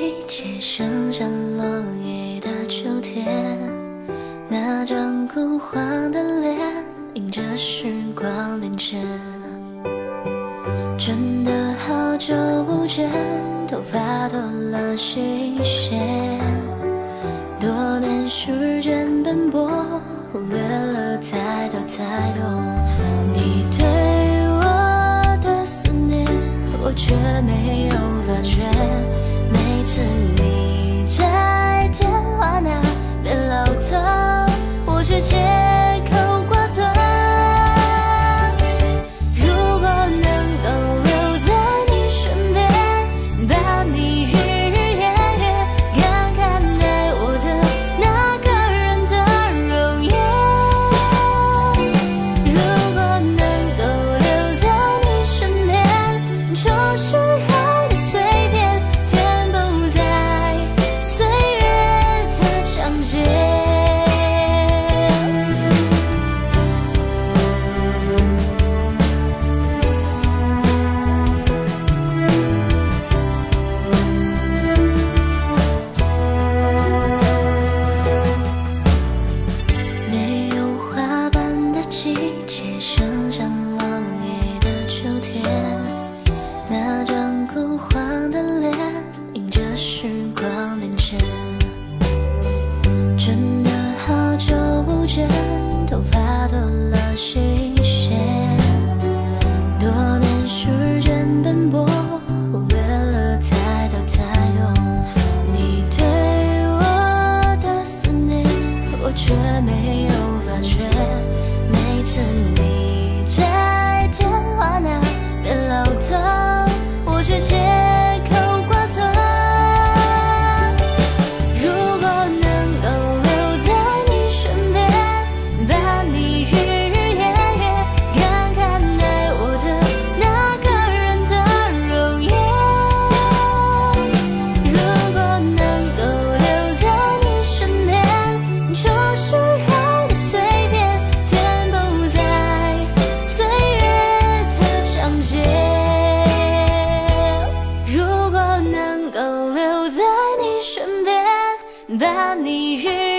一起剩下落叶的秋天，那张枯黄的脸，迎着时光变迁。真的好久不见，头发多了新线，多年时间奔波，忽略了太多太多。你对我的思念，我却没有发觉。每次你把你日